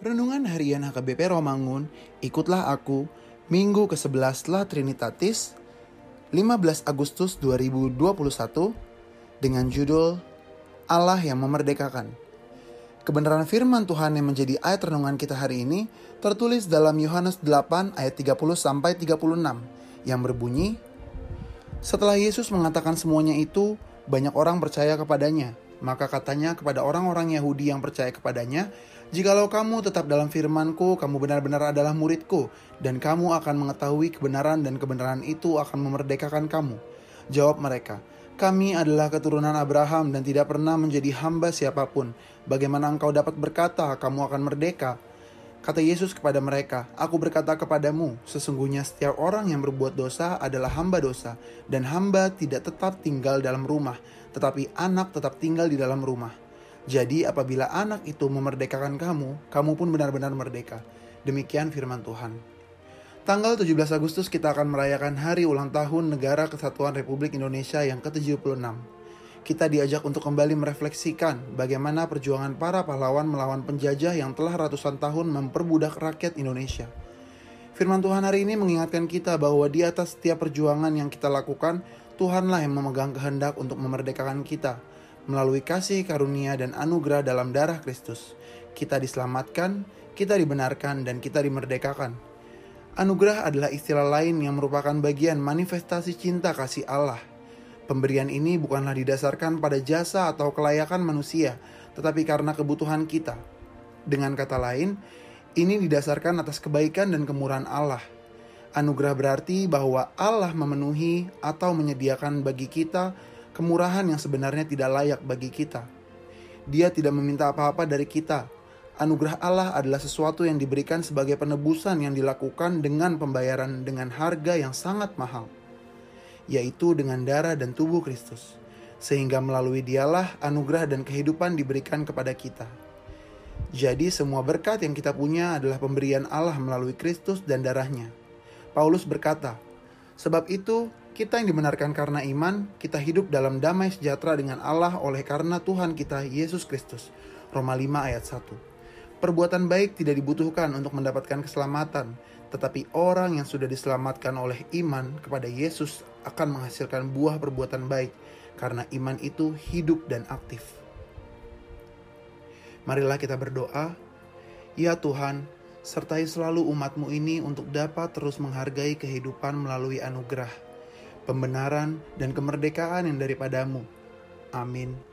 HKBP Romangun, ikutlah aku, minggu ke-11 setelah Trinitatis, 15 Agustus 2021, dengan judul Allah yang Memerdekakan. Kebenaran firman Tuhan yang menjadi ayat renungan kita hari ini tertulis dalam Yohanes 8 ayat 30 sampai 36 yang berbunyi, Setelah Yesus mengatakan semuanya itu, banyak orang percaya kepadanya. Maka katanya kepada orang-orang Yahudi yang percaya kepadanya, Jikalau kamu tetap dalam firmanku, kamu benar-benar adalah muridku, dan kamu akan mengetahui kebenaran dan kebenaran itu akan memerdekakan kamu. Jawab mereka, kami adalah keturunan Abraham dan tidak pernah menjadi hamba siapa pun. Bagaimana engkau dapat berkata, kamu akan merdeka? Kata Yesus kepada mereka, Aku berkata kepadamu, sesungguhnya setiap orang yang berbuat dosa adalah hamba dosa, dan hamba tidak tetap tinggal dalam rumah, tetapi anak tetap tinggal di dalam rumah. Jadi apabila anak itu memerdekakan kamu, kamu pun benar-benar merdeka. Demikian firman Tuhan. Tanggal 17 Agustus kita akan merayakan hari ulang tahun Negara Kesatuan Republik Indonesia yang ke-76 kita diajak untuk kembali merefleksikan bagaimana perjuangan para pahlawan melawan penjajah yang telah ratusan tahun memperbudak rakyat Indonesia. Firman Tuhan hari ini mengingatkan kita bahwa di atas setiap perjuangan yang kita lakukan, Tuhanlah yang memegang kehendak untuk memerdekakan kita. Melalui kasih, karunia, dan anugerah dalam darah Kristus, kita diselamatkan, kita dibenarkan, dan kita dimerdekakan. Anugerah adalah istilah lain yang merupakan bagian manifestasi cinta kasih Allah Pemberian ini bukanlah didasarkan pada jasa atau kelayakan manusia, tetapi karena kebutuhan kita. Dengan kata lain, ini didasarkan atas kebaikan dan kemurahan Allah. Anugerah berarti bahwa Allah memenuhi atau menyediakan bagi kita kemurahan yang sebenarnya tidak layak bagi kita. Dia tidak meminta apa-apa dari kita. Anugerah Allah adalah sesuatu yang diberikan sebagai penebusan yang dilakukan dengan pembayaran dengan harga yang sangat mahal yaitu dengan darah dan tubuh Kristus, sehingga melalui dialah anugerah dan kehidupan diberikan kepada kita. Jadi semua berkat yang kita punya adalah pemberian Allah melalui Kristus dan darahnya. Paulus berkata, Sebab itu, kita yang dibenarkan karena iman, kita hidup dalam damai sejahtera dengan Allah oleh karena Tuhan kita, Yesus Kristus. Roma 5 ayat 1 Perbuatan baik tidak dibutuhkan untuk mendapatkan keselamatan, tetapi orang yang sudah diselamatkan oleh iman kepada Yesus akan menghasilkan buah perbuatan baik, karena iman itu hidup dan aktif. Marilah kita berdoa, Ya Tuhan, sertai selalu umatmu ini untuk dapat terus menghargai kehidupan melalui anugerah, pembenaran, dan kemerdekaan yang daripadamu. Amin.